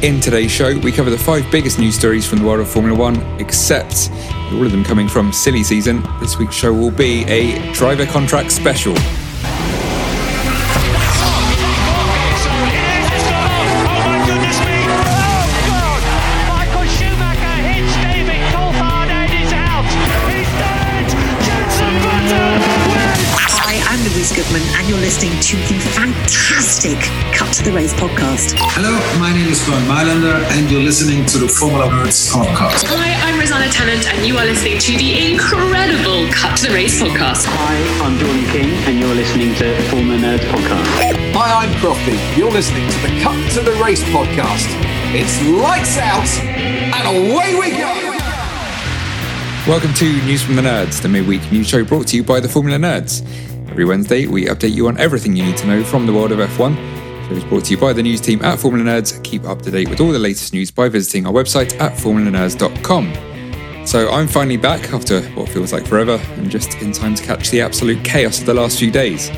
In today's show, we cover the five biggest news stories from the world of Formula One, except all of them coming from silly season. This week's show will be a driver contract special. And you're listening to the fantastic to the Race podcast. Hello, my name is Brian Mylander, and you're listening to the Formula Nerds podcast. Hi, I'm Rosanna Tennant, and you are listening to the incredible Cut to the Race podcast. Hi, I'm Jordan King, and you're listening to Formula Nerds podcast. Hi, I'm Crofty. You're listening to the Cut to the Race podcast. It's lights out and away we go. Welcome to News from the Nerds, the midweek news show brought to you by the Formula Nerds. Every Wednesday, we update you on everything you need to know from the world of F1. Show is brought to you by the news team at Formula Nerds. Keep up to date with all the latest news by visiting our website at formulanerds.com. So I'm finally back after what feels like forever and just in time to catch the absolute chaos of the last few days.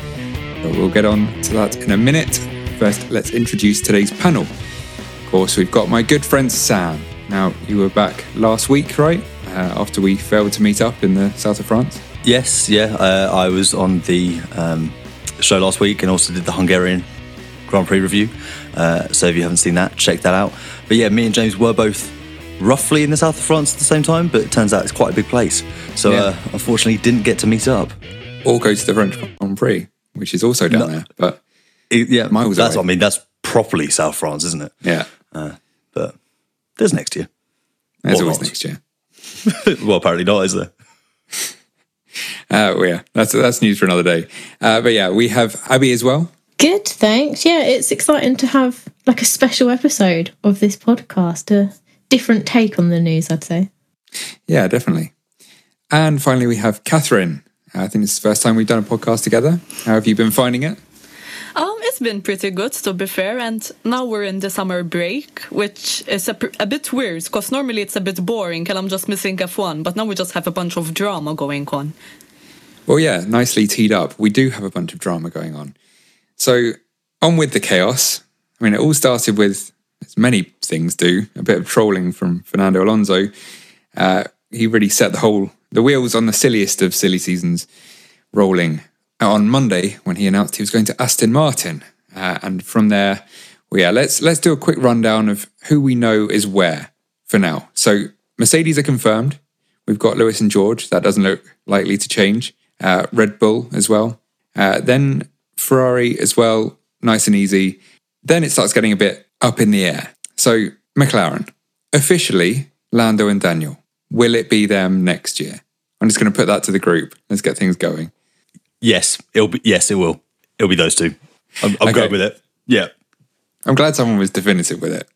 But we'll get on to that in a minute. First, let's introduce today's panel. Of course, we've got my good friend Sam. Now, you were back last week, right? Uh, after we failed to meet up in the south of France. Yes, yeah. Uh, I was on the um, show last week and also did the Hungarian Grand Prix review. Uh, so if you haven't seen that, check that out. But yeah, me and James were both roughly in the south of France at the same time, but it turns out it's quite a big place. So Yeah. uh, unfortunately, didn't get to meet up. Or go to the French Grand Prix, which is also down there. But It- yeah, Miles that's. away. I mean, that's properly South France, isn't it? yeah, Uh, but there's next year. there's Or always not. next year. well, apparently not, is there? Uh, well, yeah, that's that's news for another day. Uh, but yeah, we have Abby as well. Good, thanks. Yeah, it's exciting to have like a special episode of this podcast, a different take on the news, I'd say. Yeah, definitely. And finally, we have Catherine. I think it's the first time we've done a podcast together. How have you been finding it? Um, it's been pretty good to be fair, and now we're in the summer break, which is a, pr- a bit weird because normally it's a bit boring and I'm just missing F1, but now we just have a bunch of drama going on. Well, yeah, nicely teed up. We do have a bunch of drama going on. So, on with the chaos. I mean, it all started with, as many things do, a bit of trolling from Fernando Alonso. Uh, he really set the whole, the wheels on the silliest of silly seasons rolling on Monday when he announced he was going to Aston Martin. Uh, and from there, well, yeah, let's let's do a quick rundown of who we know is where for now. So Mercedes are confirmed. We've got Lewis and George. That doesn't look likely to change. Uh, Red Bull as well. Uh, then Ferrari as well. Nice and easy. Then it starts getting a bit up in the air. So McLaren officially Lando and Daniel. Will it be them next year? I'm just going to put that to the group. Let's get things going. Yes, it'll be. Yes, it will. It'll be those two. I'm, I'm Okay. going with it. Yeah. I'm glad someone was definitive with it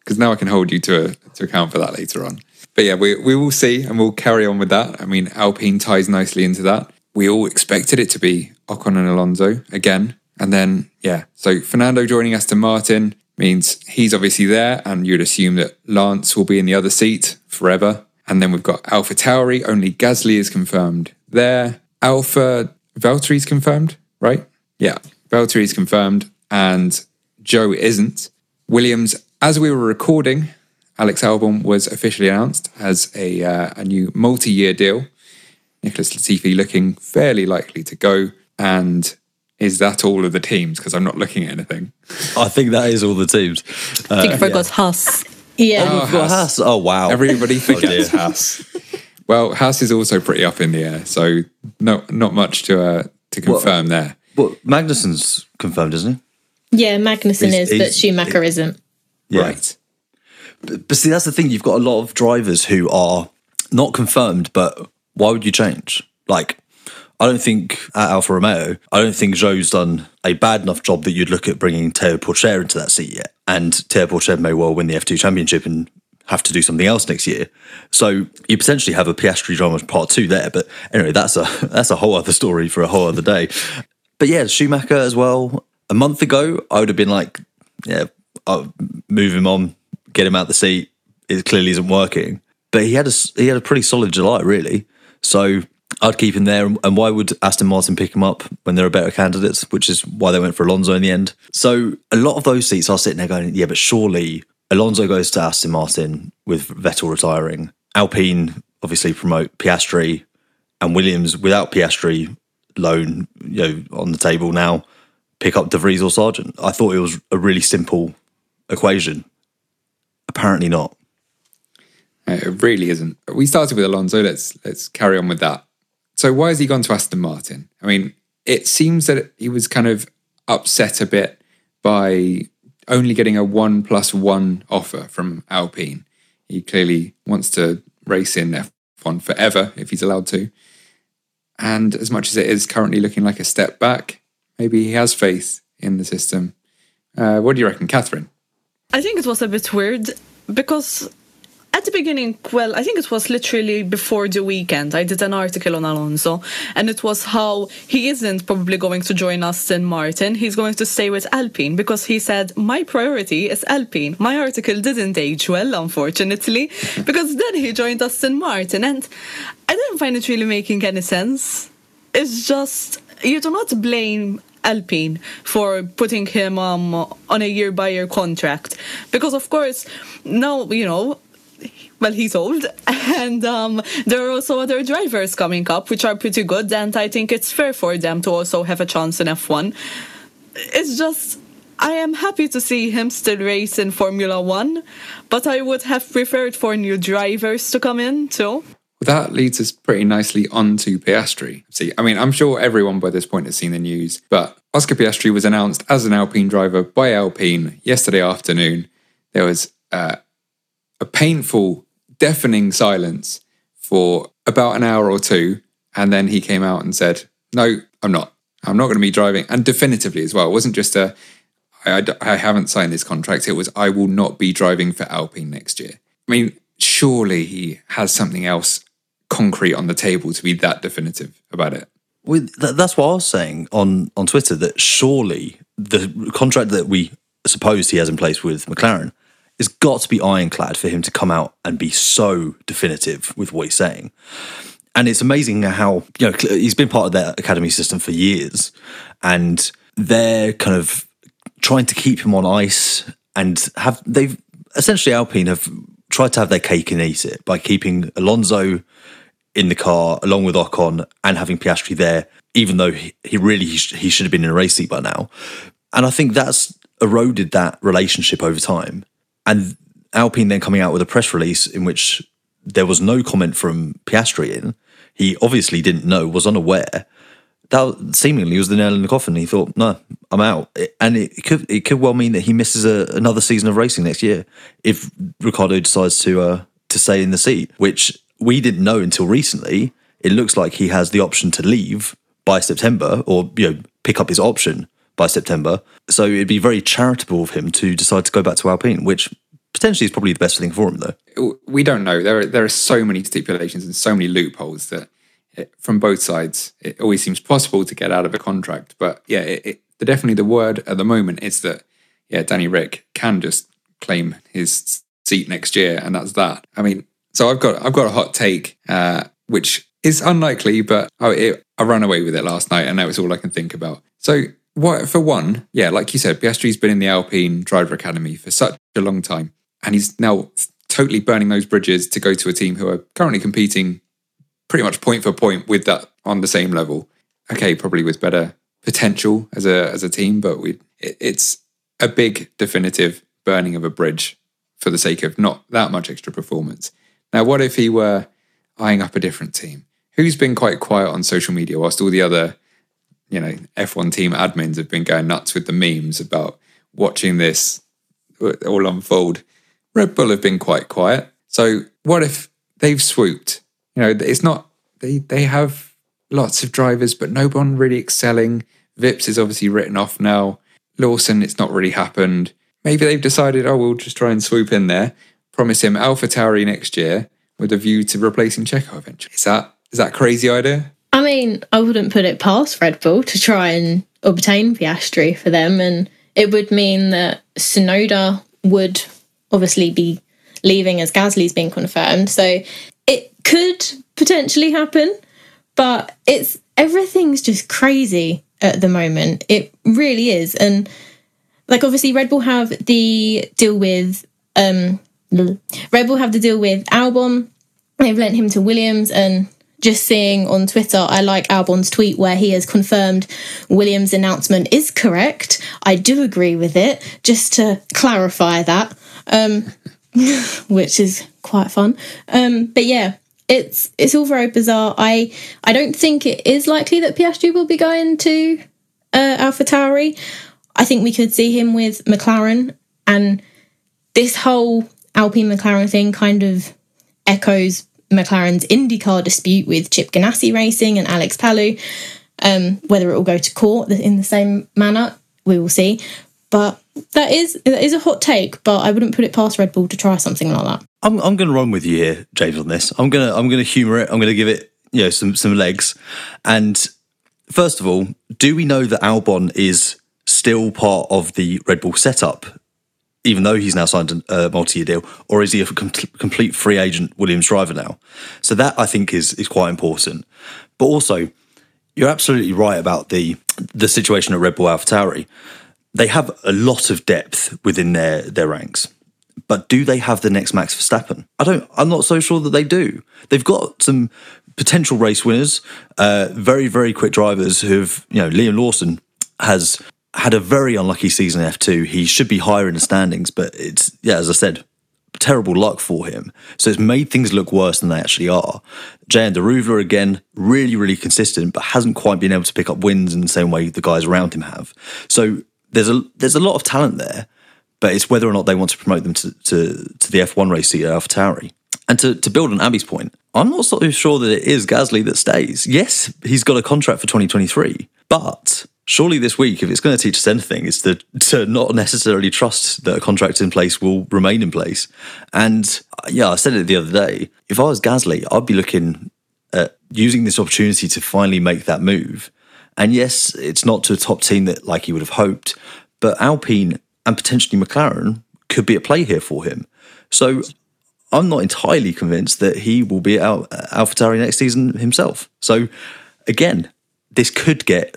because now I can hold you to a, to account for that later on. But yeah, we we will see and we'll carry on with that. I mean, Alpine ties nicely into that. We all expected it to be Ocon and Alonso again, and then yeah, so Fernando joining Aston Martin. means he's obviously there, and you'd assume that Lance will be in the other seat forever. And then we've got Alpha Tauri, only Gasly is confirmed there. Alfa Valtteri's confirmed, right? Yeah, Valtteri's confirmed, and Zhou isn't. Williams, as we were recording, Alex Albon was officially announced as a, uh, a new multi year deal. Nicholas Latifi looking fairly likely to go. And is that all of the teams? Because I'm not looking at anything. I think that is all the teams. I think I forgot Haas. Yeah. Oh, Haas. Haas. Oh, wow. Everybody forgets dear. Haas. Well, Haas is also pretty up in the air, so no, not much to uh, to confirm there. Well, Magnussen's confirmed, isn't he? Yeah, Magnussen He's- is, but he's- Schumacher isn't. he? Right. But, but see, that's the thing. You've got a lot of drivers who are not confirmed, but why would you change? Like, I don't think at Alfa Romeo, I don't think Zhou's done a bad enough job that you'd look at bringing Theo Pourchaire into that seat yet. And Theo Pourchaire may well win the F2 championship and have to do something else next year. So you potentially have a Piastri drama part two there. But anyway, that's a that's a whole other story for a whole other day. But yeah, Schumacher as well. A month ago, I would have been like, yeah, I'll move him on, get him out the seat. It clearly isn't working. But he had a he had a pretty solid July, really. So I'd keep him there. And why would Aston Martin pick him up when there are better candidates? Which is why they went for Alonso in the end. So a lot of those seats are sitting there going, yeah, but surely Alonso goes to Aston Martin with Vettel retiring. Alpine obviously promote Piastri and Williams without Piastri loan, you know, on the table now. Pick up De Vries or Sargent. I thought it was a really simple equation. Apparently not. It really isn't. We started with Alonso. Let's let's carry on with that. So why has he gone to Aston Martin? I mean, it seems that he was kind of upset a bit by only getting a one plus one offer from Alpine. He clearly wants to race in F1 forever if he's allowed to. And as much as it is currently looking like a step back, maybe he has faith in the system. Uh, what do you reckon, Catherine? I think it was a bit weird because at the beginning, well, I think it was literally before the weekend, I did an article on Alonso, and it was how he isn't probably going to join Aston Martin. He's going to stay with Alpine because he said, My priority is Alpine. My article didn't age well, unfortunately, because then he joined Aston Martin, and I didn't find it really making any sense. It's just, you do not blame Alpine for putting him um, on a year by year contract because, of course, now, you know, well, he's old, and um, there are also other drivers coming up which are pretty good, and I think it's fair for them to also have a chance in F1. It's just. I am happy to see him still race in Formula One, but I would have preferred for new drivers to come in too. Well, that leads us pretty nicely onto Piastri. See, I mean, I'm sure everyone by this point has seen the news, but Oscar Piastri was announced as an Alpine driver by Alpine yesterday afternoon. There was uh, a painful, deafening silence for about an hour or two, and then he came out and said, "No, I'm not. I'm not going to be driving," and definitively as well. It wasn't just a, I, I, I haven't signed this contract. It was, I will not be driving for Alpine next year. I mean, surely he has something else concrete on the table to be that definitive about it. Well, th- that's what I was saying on, on Twitter that surely the contract that we suppose he has in place with McLaren has got to be ironclad for him to come out and be so definitive with what he's saying. And it's amazing how, you know, he's been part of their academy system for years and they're kind of trying to keep him on ice and have, they've essentially Alpine have tried to have their cake and eat it by keeping Alonso in the car along with Ocon and having Piastri there, even though he, he really he, sh- he should have been in a race seat by now. And I think that's eroded that relationship over time. And Alpine then coming out with a press release in which there was no comment from Piastri in. He obviously didn't know, was unaware. That seemingly was the nail in the coffin. He thought, "No, I'm out," and it could it could well mean that he misses a, another season of racing next year if Ricciardo decides to uh, to stay in the seat, which we didn't know until recently. It looks like he has the option to leave by September, or you know, pick up his option by September. So it'd be very charitable of him to decide to go back to Alpine, which potentially is probably the best thing for him, though. We don't know. There are, there are so many stipulations and so many loopholes that it, from both sides, it always seems possible to get out of a contract. But yeah, it, it, definitely the word at the moment is that yeah, Danny Rick can just claim his seat next year, and that's that. I mean, so I've got I've got a hot take, uh, which is unlikely, but I, it, I ran away with it last night, and that was all I can think about. So, what for one, yeah, like you said, Piastri's been in the Alpine Driver Academy for such a long time, and he's now totally burning those bridges to go to a team who are currently competing pretty much point for point with that on the same level. Okay, probably with better potential as a as a team, but we it, it's a big definitive burning of a bridge for the sake of not that much extra performance. Now, what if he were eyeing up a different team? Who's been quite quiet on social media whilst all the other, you know, F1 team admins have been going nuts with the memes about watching this all unfold? Red Bull have been quite quiet. So, what if they've swooped? You know, it's not, they, they have lots of drivers, but no one really excelling. Vips is obviously written off now. Lawson, it's not really happened. Maybe they've decided, oh, we'll just try and swoop in there, promise him Alpha Tauri next year with a view to replacing Checo eventually. Is that is that crazy idea? I mean, I wouldn't put it past Red Bull to try and obtain Piastri for them, and it would mean that Tsunoda would obviously be leaving as Gasly's been confirmed. So it could potentially happen, but it's everything's just crazy at the moment. It really is, and like obviously Red Bull have the deal with um Red Bull have the deal with Albon. They've lent him to Williams and just seeing on Twitter, I like Albon's tweet where he has confirmed Williams' announcement is correct. I do agree with it, just to clarify that, um, which is quite fun. Um, but yeah, it's it's all very bizarre. I I don't think it is likely that Piastri will be going to uh, AlphaTauri. I think we could see him with McLaren, and this whole Alpine McLaren thing kind of echoes McLaren's IndyCar dispute with Chip Ganassi Racing and Alex Palou. Um, whether it will go to court in the same manner, we will see. But that is that is a hot take, but I wouldn't put it past Red Bull to try something like that. I'm I'm going to run with you here, James, on this. I'm gonna I'm gonna humour it. I'm gonna give it you know some some legs. And first of all, do we know that Albon is still part of the Red Bull setup, even though he's now signed a multi-year deal, or is he a complete free agent Williams driver now? So that I think is is quite important. But also, you're absolutely right about the the situation at Red Bull AlphaTauri. They have a lot of depth within their their ranks. But do they have the next Max Verstappen? I don't. I'm not so sure that they do. They've got some potential race winners, uh, very very quick drivers who've you know Liam Lawson has had a very unlucky season in F2. He should be higher in the standings, but it's, yeah, as I said, terrible luck for him. So it's made things look worse than they actually are. Jehan Daruvala, again, really, really consistent, but hasn't quite been able to pick up wins in the same way the guys around him have. So there's a there's a lot of talent there, but it's whether or not they want to promote them to, to, to the F1 race seat at AlphaTauri. And to, to build on Abby's point, I'm not so sure that it is Gasly that stays. Yes, he's got a contract for 2023, but surely this week, if it's going to teach us anything, is to, to not necessarily trust that a contract in place will remain in place. And uh, yeah, I said it the other day. If I was Gasly, I'd be looking at using this opportunity to finally make that move. And yes, it's not to a top team that like he would have hoped, but Alpine and potentially McLaren could be at play here for him. So I'm not entirely convinced that he will be at AlphaTauri next season himself. So again, this could get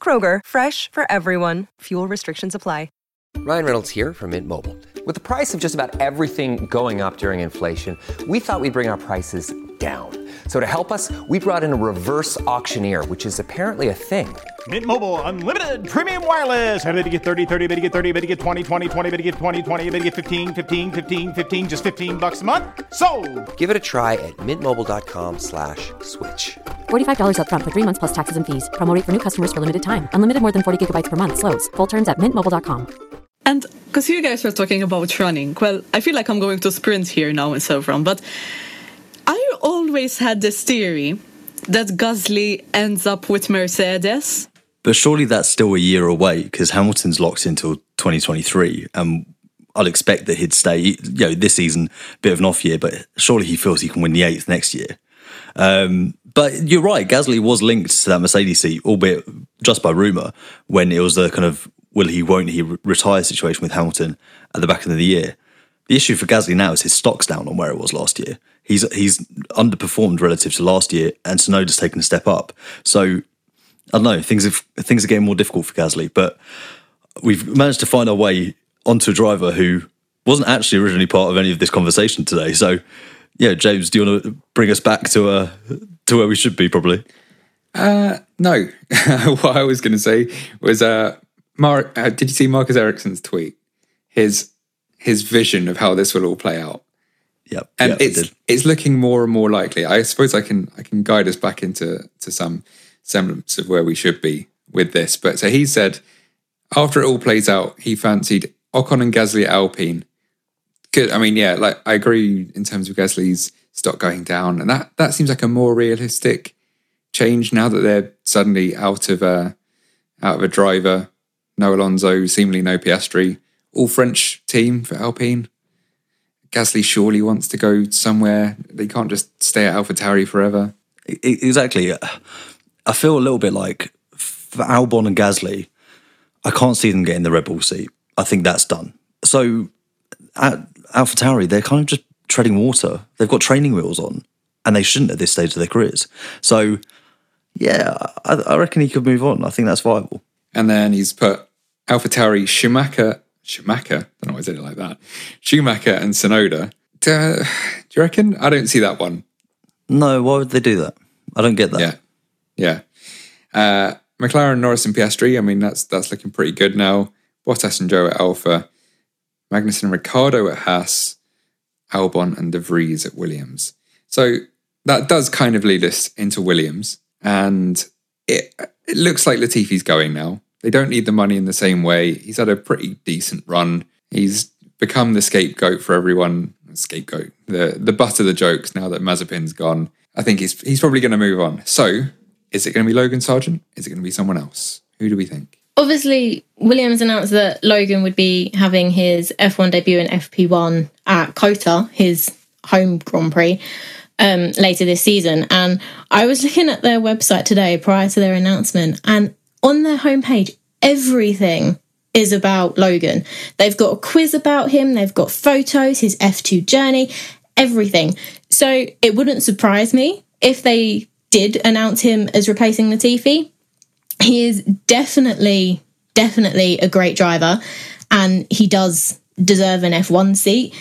Kroger, fresh for everyone. Fuel restrictions apply. Ryan Reynolds here from Mint Mobile. With the price of just about everything going up during inflation, we thought we'd bring our prices down. So to help us, we brought in a reverse auctioneer, which is apparently a thing. Mint Mobile unlimited premium wireless. Ready to get 30, 30, bit to get 30, bit to get 20, 20, 20, bit to get 20, 20, bit to get 15, 15, 15, 15 just 15 bucks a month. So, Give it a try at mintmobile.com slash switch. $45 upfront for three months plus taxes and fees. Promo for new customers for limited time. Unlimited more than 40 gigabytes per month. Slows. Full terms at mintmobile.com. And because you guys were talking about running, well, I feel like I'm going to sprint here now instead of run, but I always had this theory that Gasly ends up with Mercedes. But surely that's still a year away because Hamilton's locked until 2023. And I'd expect that he'd stay, you know, this season, bit of an off year, but surely he feels he can win the eighth next year. Um, but you're right, Gasly was linked to that Mercedes seat, albeit just by rumour, when it was the kind of will he, won't he retire situation with Hamilton at the back end of the year. The issue for Gasly now is his stock's down on where it was last year. He's he's underperformed relative to last year, and Tsunoda's taken a step up. So I don't know. Things have, things are getting more difficult for Gasly, but we've managed to find our way onto a driver who wasn't actually originally part of any of this conversation today. So yeah, James, do you want to bring us back to uh to where we should be? Probably. Uh, no. what I was going to say was, uh, Mark. Uh, did you see Marcus Ericsson's tweet? His his vision of how this will all play out. Yep. and yep, it's it's looking more and more likely. I suppose I can I can guide us back into to some semblance of where we should be with this. But so he said after it all plays out, he fancied Ocon and Gasly at Alpine. Good. I mean, yeah, like I agree in terms of Gasly's stock going down, and that that seems like a more realistic change now that they're suddenly out of a out of a driver. No Alonso, seemingly no Piastri. All French team for Alpine. Gasly surely wants to go somewhere. They can't just stay at AlphaTauri forever. Exactly. I feel a little bit like for Albon and Gasly, I can't see them getting the Red Bull seat. I think that's done. So at AlphaTauri, they're kind of just treading water. They've got training wheels on, and they shouldn't at this stage of their careers. So yeah, I, I reckon he could move on. I think that's viable. And then he's put AlphaTauri, Schumacher, Schumacher. I don't know why I said it like that. Schumacher and Tsunoda. Do, do you reckon? I don't see that one. No, why would they do that? I don't get that. Yeah, yeah. Uh, McLaren, Norris, and Piastri. I mean, that's that's looking pretty good now. Bottas and Zhou at Alfa, Magnussen and Ricciardo at Haas, Albon and De Vries at Williams. So that does kind of lead us into Williams, and it it looks like Latifi's going now. They don't need the money in the same way. He's had a pretty decent run. He's become the scapegoat for everyone. Scapegoat, the the butt of the jokes. Now that Mazepin's gone, I think he's he's probably going to move on. So, is it going to be Logan Sargent? Is it going to be someone else? Who do we think? Obviously, Williams announced that Logan would be having his F1 debut in FP1 at COTA, his home Grand Prix, um, later this season. And I was looking at their website today prior to their announcement, and on their homepage, everything is about Logan. They've got a quiz about him, they've got photos, his F2 journey, everything. So it wouldn't surprise me if they did announce him as replacing Latifi. He is definitely, definitely a great driver, and he does deserve an F1 seat.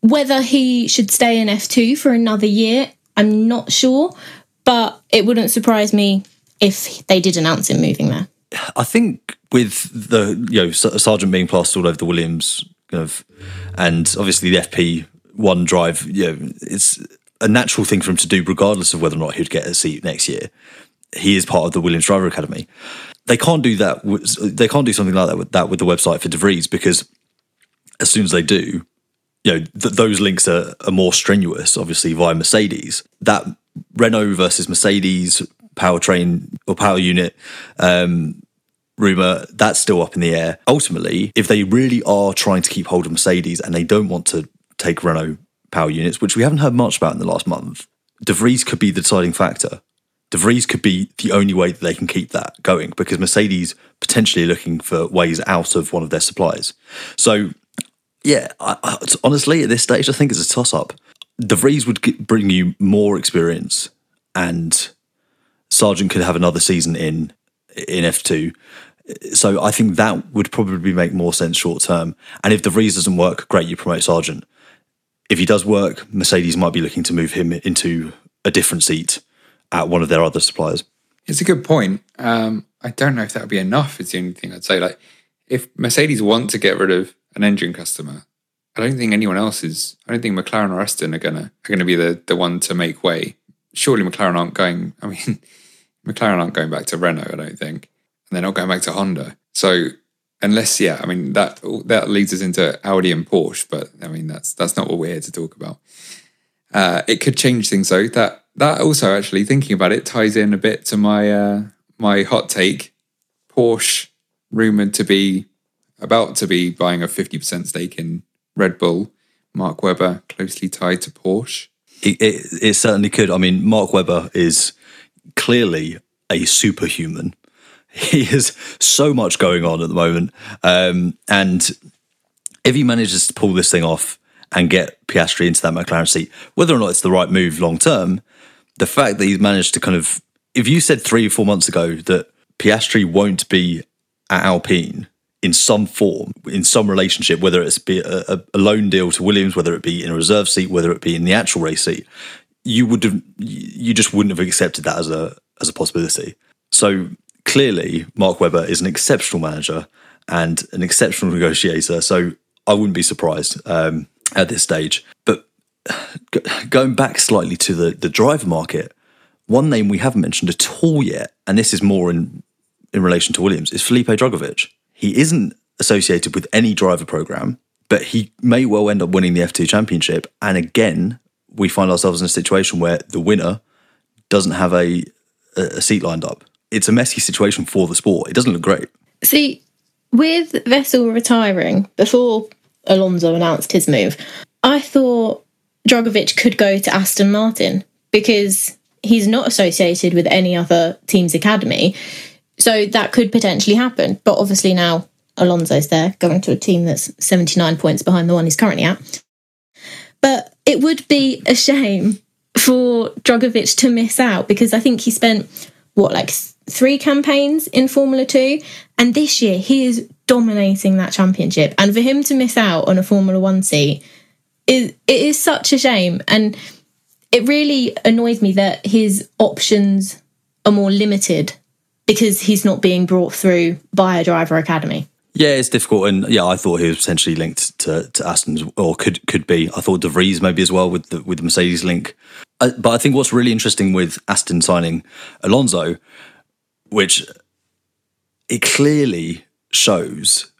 Whether he should stay in F2 for another year, I'm not sure, but it wouldn't surprise me if they did announce him moving there. I think with the you know Sargent being plastered all over the Williams kind of, and obviously the FP one drive, you know, it's a natural thing for him to do, regardless of whether or not he'd get a seat next year. He is part of the Williams Driver Academy. They can't do that. They can't do something like that with that with the website for De because as soon as they do, you know, th- those links are, are more strenuous, obviously via Mercedes. That Renault versus Mercedes powertrain or power unit um, rumor that's still up in the air. Ultimately, if they really are trying to keep hold of Mercedes and they don't want to take Renault power units, which we haven't heard much about in the last month, De Vries could be the deciding factor. De Vries could be the only way that they can keep that going because Mercedes potentially looking for ways out of one of their suppliers. So, yeah, I, I, honestly, at this stage, I think it's a toss up. De Vries would g- bring you more experience, and Sargent could have another season in in F two. So I think that would probably make more sense short term. And if De Vries doesn't work, great, you promote Sargent. If he does work, Mercedes might be looking to move him into a different seat at one of their other suppliers. It's a good point. Um, I don't know if that would be enough. Is the only thing I'd say. Like, if Mercedes want to get rid of an engine customer, I don't think anyone else is. I don't think McLaren or Aston are gonna are gonna be the the one to make way. Surely McLaren aren't going. I mean, McLaren aren't going back to Renault. I don't think, and they're not going back to Honda. So unless, yeah, I mean that that leads us into Audi and Porsche. But I mean that's that's not what we're here to talk about. Uh, it could change things though. That that also actually thinking about it ties in a bit to my uh, my hot take. Porsche rumored to be about to be buying a fifty percent stake in Red Bull, Mark Webber closely tied to Porsche. It, it, it, certainly could. I mean, Mark Webber is clearly a superhuman. He has so much going on at the moment. Um, and if he manages to pull this thing off and get Piastri into that McLaren seat, whether or not it's the right move long term, the fact that he's managed to kind of, if you said three or four months ago that Piastri won't be at Alpine in some form, in some relationship, whether it's be a, a, loan deal to Williams, whether it be in a reserve seat, whether it be in the actual race seat, you would have, you just wouldn't have accepted that as a as a possibility. So clearly, Mark Webber is an exceptional manager and an exceptional negotiator. So I wouldn't be surprised um, at this stage. But going back slightly to the the driver market, one name we haven't mentioned at all yet, and this is more in in relation to Williams, is Felipe Drugovich. He isn't associated with any driver program, but he may well end up winning the F2 championship. And again, we find ourselves in a situation where the winner doesn't have a, a seat lined up. It's a messy situation for the sport. It doesn't look great. See, with Vettel retiring before Alonso announced his move, I thought Drugovich could go to Aston Martin because he's not associated with any other team's academy. So that could potentially happen. But obviously now Alonso's there, going to a team that's 79 points behind the one he's currently at. But it would be a shame for Drugovich to miss out because I think he spent, what, like three campaigns in Formula 2? And this year he is dominating that championship. And for him to miss out on a Formula 1 seat, is, it is such a shame. And it really annoys me that his options are more limited because he's not being brought through by a driver academy. Yeah, it's difficult, and yeah, I thought he was potentially linked to, to Aston, or could could be. I thought De Vries maybe as well with the with the Mercedes link. Uh, but I think what's really interesting with Aston signing Alonso, which it clearly shows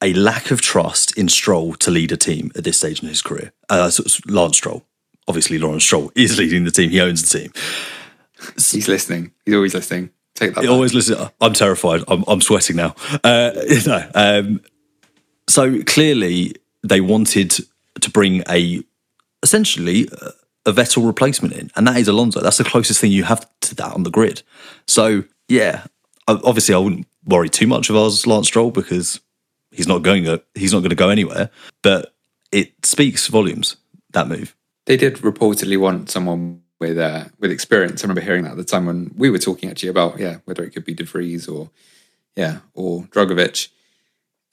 a lack of trust in Stroll to lead a team at this stage in his career. Uh, Lance Stroll, obviously, Lawrence Stroll is leading the team. He owns the team. He's listening. He's always listening. Take that. Always listen. I'm terrified. I'm, I'm sweating now. Uh, no, um, so clearly they wanted to bring a essentially a Vettel replacement in, and that is Alonso. That's the closest thing you have to that on the grid. So yeah, obviously I wouldn't worry too much of ours Lance Stroll because he's not going to he's not going to go anywhere. But it speaks volumes that move. They did reportedly want someone with uh, with experience. I remember hearing that at the time when we were talking actually about yeah whether it could be De Vries or yeah or Drugovich,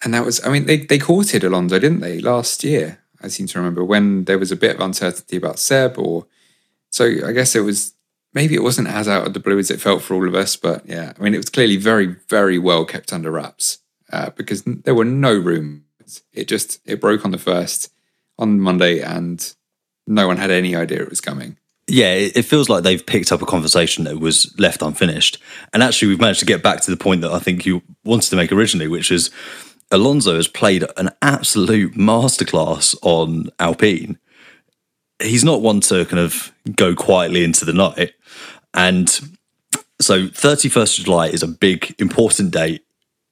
and that was I mean they they courted Alonso didn't they last year? I seem to remember when there was a bit of uncertainty about Seb or so I guess it was maybe it wasn't as out of the blue as it felt for all of us, but yeah I mean it was clearly very very well kept under wraps uh, because there were no rumors. It just it broke on the first on Monday and no one had any idea it was coming yeah, it feels like they've picked up a conversation that was left unfinished. And actually, we've managed to get back to the point that I think you wanted to make originally, which is Alonso has played an absolute masterclass on Alpine. He's not one to kind of go quietly into the night. And so 31st of July is a big, important date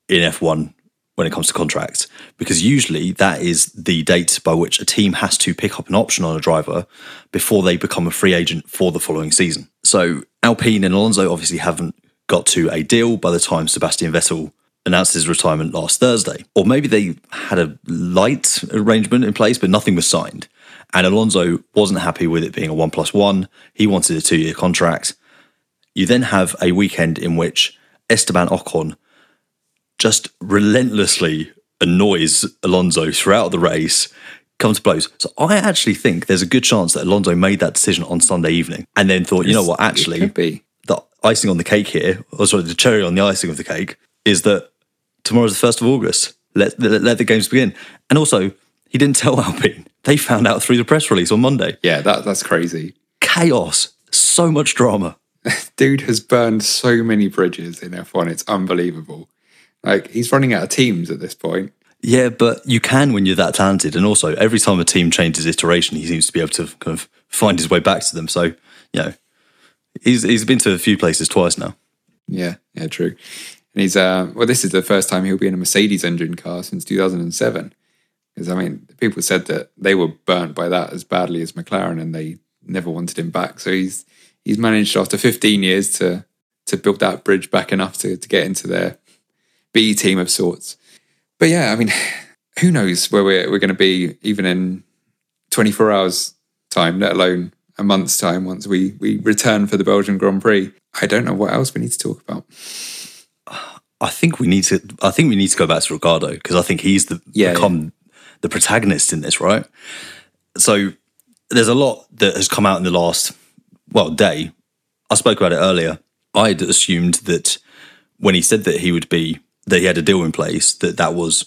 in F1 when it comes to contracts, because usually that is the date by which a team has to pick up an option on a driver before they become a free agent for the following season. So Alpine and Alonso obviously haven't got to a deal by the time Sebastian Vettel announced his retirement last Thursday. Or maybe they had a light arrangement in place, but nothing was signed. And Alonso wasn't happy with it being a one plus one. He wanted a two year contract. You then have a weekend in which Esteban Ocon just relentlessly annoys Alonso throughout the race, comes to blows. So I actually think there's a good chance that Alonso made that decision on Sunday evening and then thought, you know what, actually, the icing on the cake here, or sorry, the cherry on the icing of the cake, is that tomorrow's the 1st of August. Let, let, let the games begin. And also, he didn't tell Alpine. They found out through the press release on Monday. Yeah, that, that's crazy. Chaos. So much drama. Dude has burned so many bridges in F1. It's unbelievable. Like, he's running out of teams at this point. Yeah, but you can when you're that talented. And also, every time a team changes iteration, he seems to be able to kind of find his way back to them. So, you know, he's he's been to a few places twice now. Yeah, yeah, true. And he's uh well, this is the first time he'll be in a Mercedes engine car since 2007. Because I mean, people said that they were burnt by that as badly as McLaren, and they never wanted him back. So he's he's managed after 15 years to to build that bridge back enough to to get into their B team of sorts. But yeah, I mean, who knows where we're we're going to be even in 24 hours time, let alone a month's time once we we return for the Belgian Grand Prix. I don't know what else we need to talk about. I think we need to. I think we need to go back to Ricciardo because I think he's the Yeah, become the protagonist in this, right? So there's a lot that has come out in the last well day. I spoke about it earlier. I'd assumed that when he said that he would be that he had a deal in place, that that was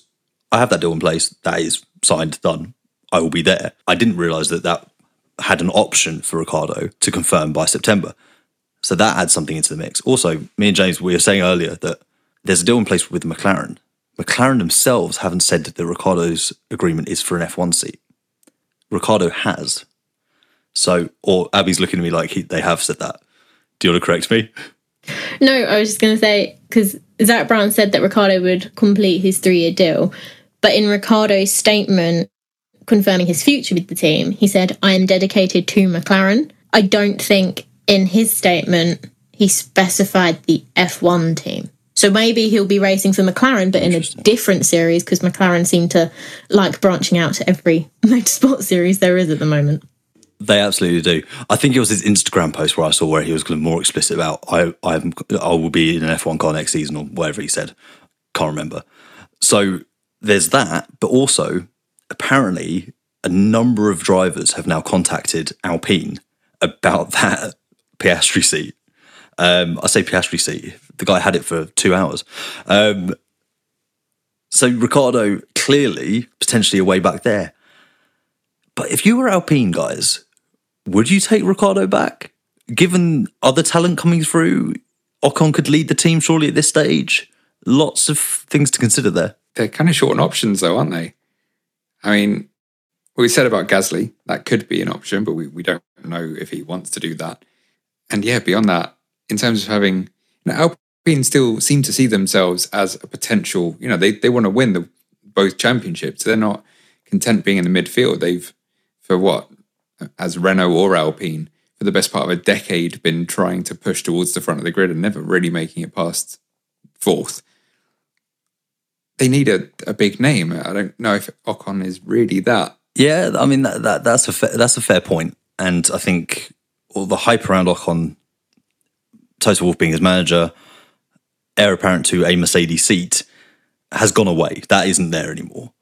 I have that deal in place. That is signed, done. I will be there. I didn't realize that that had an option for Ricciardo to confirm by September. So that adds something into the mix. Also, me and James, we were saying earlier that there's a deal in place with McLaren. McLaren themselves haven't said that Ricciardo's agreement is for an F1 seat. Ricciardo has. So, or Abby's looking at me like he, they have said that. Do you want to correct me? No, I was just going to say because Zak Brown said that Ricciardo would complete his three-year deal, but in Ricciardo's statement confirming his future with the team, he said, "I am dedicated to McLaren." I don't think in his statement he specified the F1 team. So maybe he'll be racing for McLaren, but in a different series because McLaren seem to like branching out to every motorsport series there is at the moment. They absolutely do. I think it was his Instagram post where I saw where he was kind of more explicit about I I'm, I will be in an F1 car next season or whatever he said. Can't remember. So there's that, but also apparently a number of drivers have now contacted Alpine about that Piastri seat. Um, I say Piastri seat. The guy had it for two hours. Um, so Ricciardo clearly potentially a way back there. But if you were Alpine guys, would you take Ricciardo back? Given other talent coming through, Ocon could lead the team surely at this stage. Lots of things to consider there. They're kind of short on options, though, aren't they? I mean, what we said about Gasly, that could be an option, but we, we don't know if he wants to do that. And yeah, beyond that, in terms of having, you know, Alpine still seem to see themselves as a potential, you know, they, they want to win the both championships. They're not content being in the midfield. They've, for what, as Renault or Alpine, for the best part of a decade, been trying to push towards the front of the grid and never really making it past fourth. They need a, a big name. I don't know if Ocon is really that. Yeah, I mean that, that that's a fair, that's a fair point, and I think all the hype around Ocon, Toto Wolff being his manager, heir apparent to a Mercedes seat, has gone away. That isn't there anymore.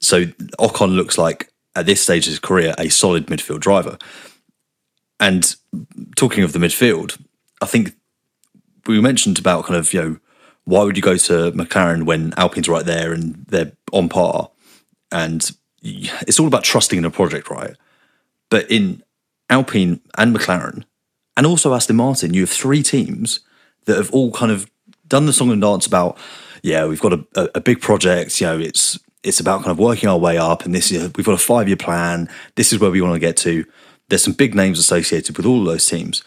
So Ocon looks like at this stage of his career a solid midfield driver. And talking of the midfield, I think we mentioned about kind of you know why would you go to McLaren when Alpine's right there and they're on par, and it's all about trusting in a project, right? But in Alpine and McLaren, and also Aston Martin, you have three teams that have all kind of done the song and dance about, yeah, we've got a, a, a big project. You know, it's it's about kind of working our way up, and this is we've got a five year plan. This is where we want to get to. There's some big names associated with all those teams.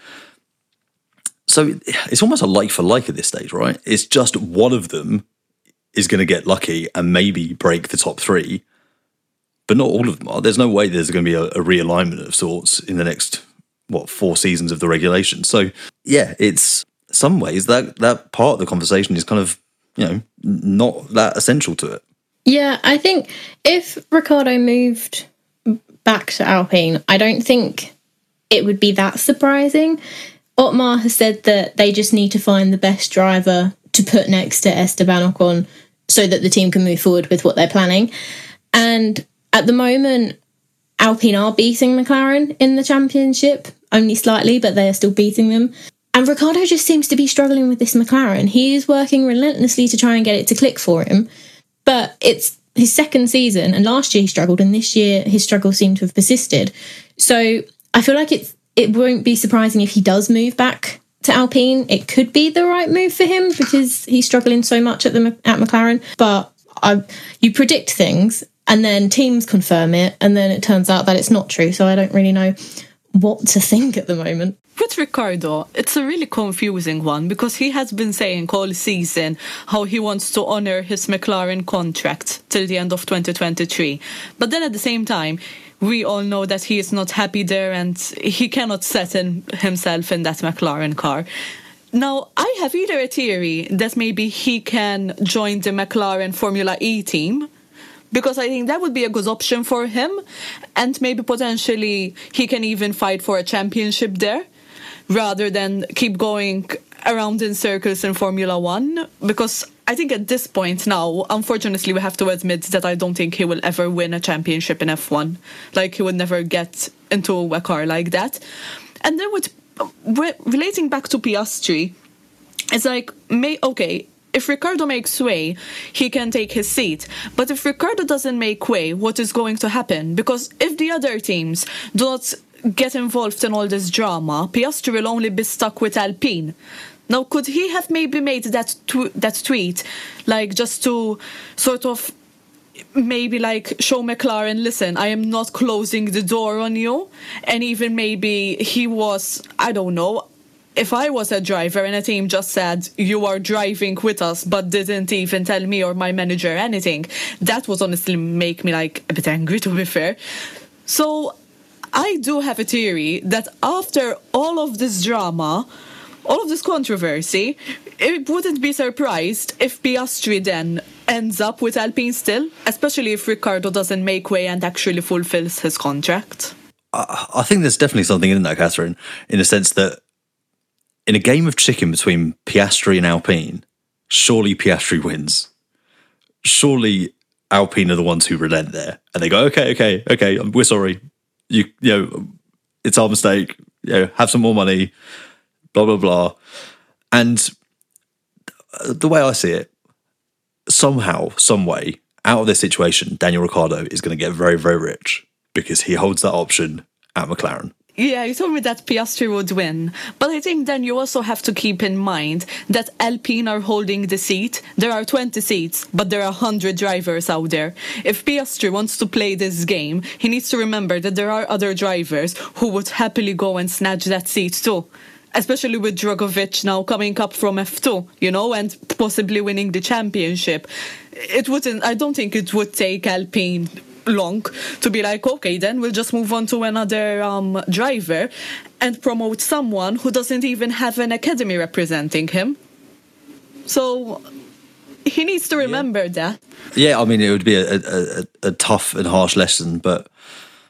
So it's almost a like for like at this stage, right? It's just one of them is going to get lucky and maybe break the top three, but not all of them are. There's no way there's going to be a, a realignment of sorts in the next what four seasons of the regulation. So yeah, it's some ways that that part of the conversation is kind of you know not that essential to it. Yeah, I think if Ricciardo moved back to Alpine, I don't think it would be that surprising. Otmar has said that they just need to find the best driver to put next to Esteban Ocon so that the team can move forward with what they're planning. And at the moment, Alpine are beating McLaren in the championship, only slightly, but they are still beating them. And Ricciardo just seems to be struggling with this McLaren. He is working relentlessly to try and get it to click for him, but it's his second season, and last year he struggled, and this year his struggle seemed to have persisted. So I feel like it's it won't be surprising if he does move back to Alpine. It could be the right move for him because he's struggling so much at the at McLaren. But I, you predict things, and then teams confirm it, and then it turns out that it's not true. So I don't really know what to think at the moment. With Ricciardo, it's a really confusing one because he has been saying all season how he wants to honor his McLaren contract till the end of 2023. But then at the same time, we all know that he is not happy there and he cannot settle himself in that McLaren car. Now, I have either a theory that maybe he can join the McLaren Formula E team because I think that would be a good option for him, and maybe potentially he can even fight for a championship there rather than keep going around in circles in Formula One. Because I think at this point now, unfortunately, we have to admit that I don't think he will ever win a championship in F1. Like, he would never get into a car like that. And then with relating back to Piastri, it's like, may, okay, if Ricciardo makes way, he can take his seat. But if Ricciardo doesn't make way, what is going to happen? Because if the other teams do not get involved in all this drama, Piastri will only be stuck with Alpine. Now, could he have maybe made that tw- that tweet, like just to sort of maybe like show McLaren, listen, I am not closing the door on you, and even maybe he was, I don't know, if I was a driver and a team just said, you are driving with us, but didn't even tell me or my manager anything, that would honestly make me like a bit angry to be fair. So I do have a theory that after all of this drama, all of this controversy, it wouldn't be surprised if Piastri then ends up with Alpine still, especially if Ricciardo doesn't make way and actually fulfills his contract. I think there's definitely something in that, Catherine, in the sense that in a game of chicken between Piastri and Alpine, surely Piastri wins. Surely Alpine are the ones who relent there, and they go, "Okay, okay, okay, we're sorry. You, you know, it's our mistake. You know, have some more money." Blah blah blah, and the way I see it, somehow, some way, out of this situation, Daniel Ricciardo is going to get very, very rich because he holds that option at McLaren. Yeah, you told me that Piastri would win. But I think then you also have to keep in mind that Alpine are holding the seat. There are 20 seats, but there are 100 drivers out there. If Piastri wants to play this game, he needs to remember that there are other drivers who would happily go and snatch that seat too. Especially with Drugovich now coming up from F2, you know, and possibly winning the championship. It wouldn't, I don't think it would take Alpine long to be like, okay, then we'll just move on to another um, driver and promote someone who doesn't even have an academy representing him. So he needs to remember yeah. that. Yeah, I mean, it would be a, a, a, tough and harsh lesson, but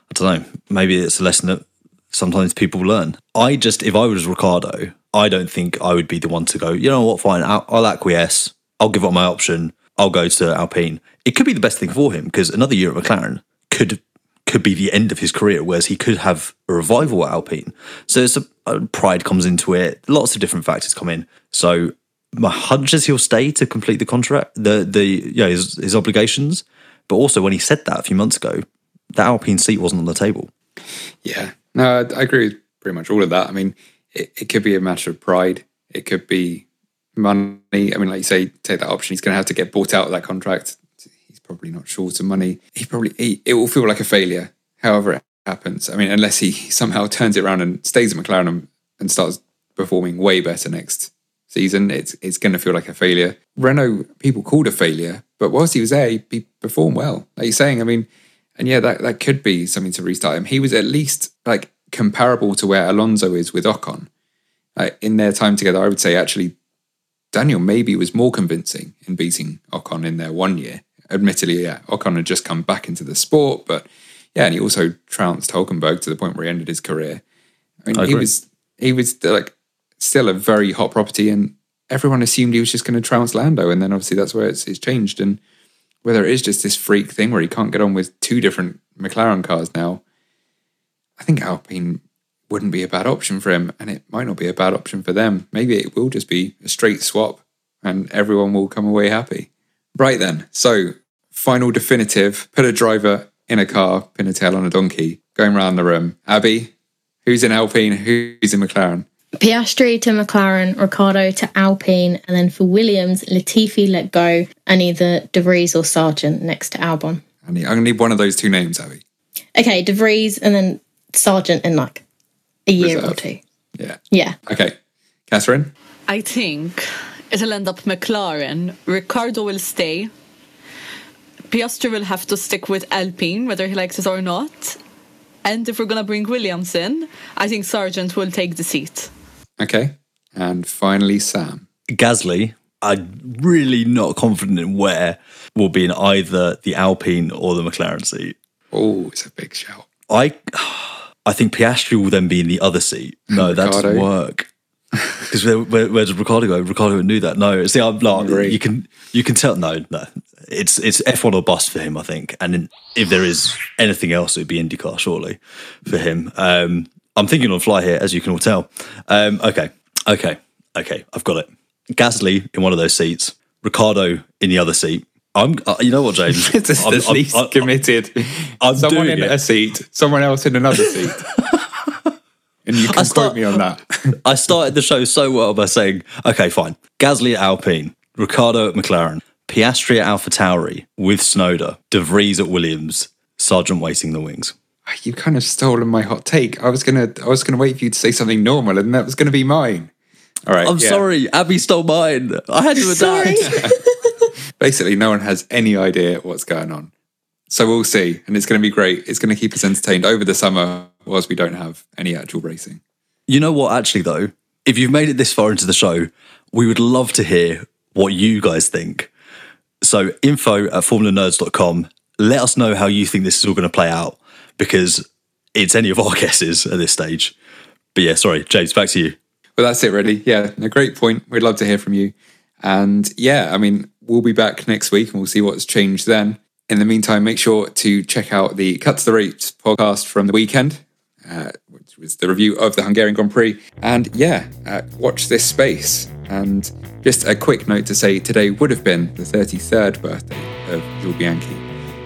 I don't know. Maybe it's a lesson that sometimes people learn. I just, if I was Ricciardo, I don't think I would be the one to go, you know what, fine, I'll, I'll acquiesce. I'll give up my option. I'll go to Alpine. It could be the best thing for him because another year at McLaren could could be the end of his career, whereas he could have a revival at Alpine. So it's a, pride comes into it. Lots of different factors come in. So my hunch is he'll stay to complete the contract, the the know, his, his obligations. But also when he said that a few months ago, that Alpine seat wasn't on the table. Yeah, no, I agree with pretty much all of that. I mean, it, it could be a matter of pride. It could be money. I mean, like you say, take that option. He's going to have to get bought out of that contract. He's probably not short of money. He probably he, it will feel like a failure, however it happens. I mean, unless he somehow turns it around and stays at McLaren and, and starts performing way better next season, it's it's going to feel like a failure. Renault people called a failure, but whilst he was there, he, performed well. Like you're saying, I mean, and yeah, that that could be something to restart him. He was at least like comparable to where Alonso is with Ocon. In their time together, I would say actually Daniel maybe was more convincing in beating Ocon in their one year. Admittedly, yeah, Ocon had just come back into the sport, but yeah, and he also trounced Hulkenberg to the point where he ended his career. I mean, I he was he was like still a very hot property, and everyone assumed he was just going to trounce Lando, and then obviously that's where it's, it's changed. And whether it is just this freak thing where he can't get on with two different McLaren cars now, I think Alpine wouldn't be a bad option for him, and it might not be a bad option for them. Maybe it will just be a straight swap, and everyone will come away happy. Right then, so final definitive: put a driver in a car, pin a tail on a donkey, going around the room. Abby, who's in Alpine? Who's in McLaren? Piastri to McLaren, Ricciardo to Alpine, and then for Williams, Latifi let go, and either De Vries or Sargent next to Albon. I need, I'm need one of those two names, Abby. Okay, De Vries and then Sargent in like a year Reserve. or two. Yeah. Yeah. Okay, Catherine. I think it'll end up McLaren. Ricciardo will stay. Piastri will have to stick with Alpine, whether he likes it or not. And if we're gonna bring Williams in, I think Sargent will take the seat. Okay, and finally Sam. Gasly, I'm really not confident in where will be in either the Alpine or the McLaren seat. Oh, it's a big shout. I I think Piastri will then be in the other seat. No, that doesn't work. Because where, where, where does Ricciardo go? Ricciardo knew that. No, see, I'm not. You can you can tell. No, no, it's it's F1 or bust for him. I think. And in, if there is anything else, it would be IndyCar surely for him. Um, I'm thinking on fly here, as you can all tell. Um, okay, okay, okay. I've got it. Gasly in one of those seats. Ricciardo in the other seat. I'm. Uh, you know what, James? It's the I'm- I'm- least I'm- committed. I'm someone in it. a seat, someone else in another seat. and you can quote me on that. I started the show so well by saying, okay, fine. Gasly at Alpine, Ricciardo at McLaren, Piastri at Alpha Tauri with Tsunoda, De Vries at Williams, Sargent waiting the wings. You kind of stolen my hot take. I was gonna, I was gonna wait for you to say something normal, and that was gonna be mine. All right. I'm yeah. sorry, Abby stole mine. I had to adapt. Basically, no one has any idea what's going on. So we'll see, and it's going to be great. It's going to keep us entertained over the summer whilst we don't have any actual racing. You know what, actually, though? If you've made it this far into the show, we would love to hear what you guys think. So, info at formulanerds.com. Let us know how you think this is all going to play out because it's any of our guesses at this stage. But yeah, sorry, James, back to you. Well, that's it, really. Yeah, a great point. We'd love to hear from you. And yeah, I mean, we'll be back next week and we'll see what's changed then. In the meantime, make sure to check out the Cut to the Race podcast from the weekend, uh, which was the review of the Hungarian Grand Prix. And yeah, uh, watch this space. And just a quick note to say today would have been the 33rd birthday of Jules Bianchi.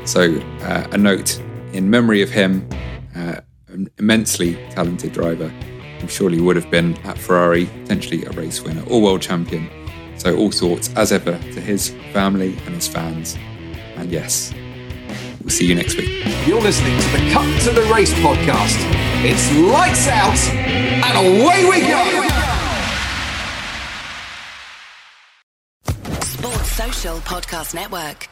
So uh, a note in memory of him, uh, an immensely talented driver who surely would have been at Ferrari, potentially a race winner or world champion. So all thoughts, as ever, to his family and his fans. And yes, we'll see you next week. You're listening to the Cut to the Race podcast. It's lights out and away we go. Sports Social Podcast Network.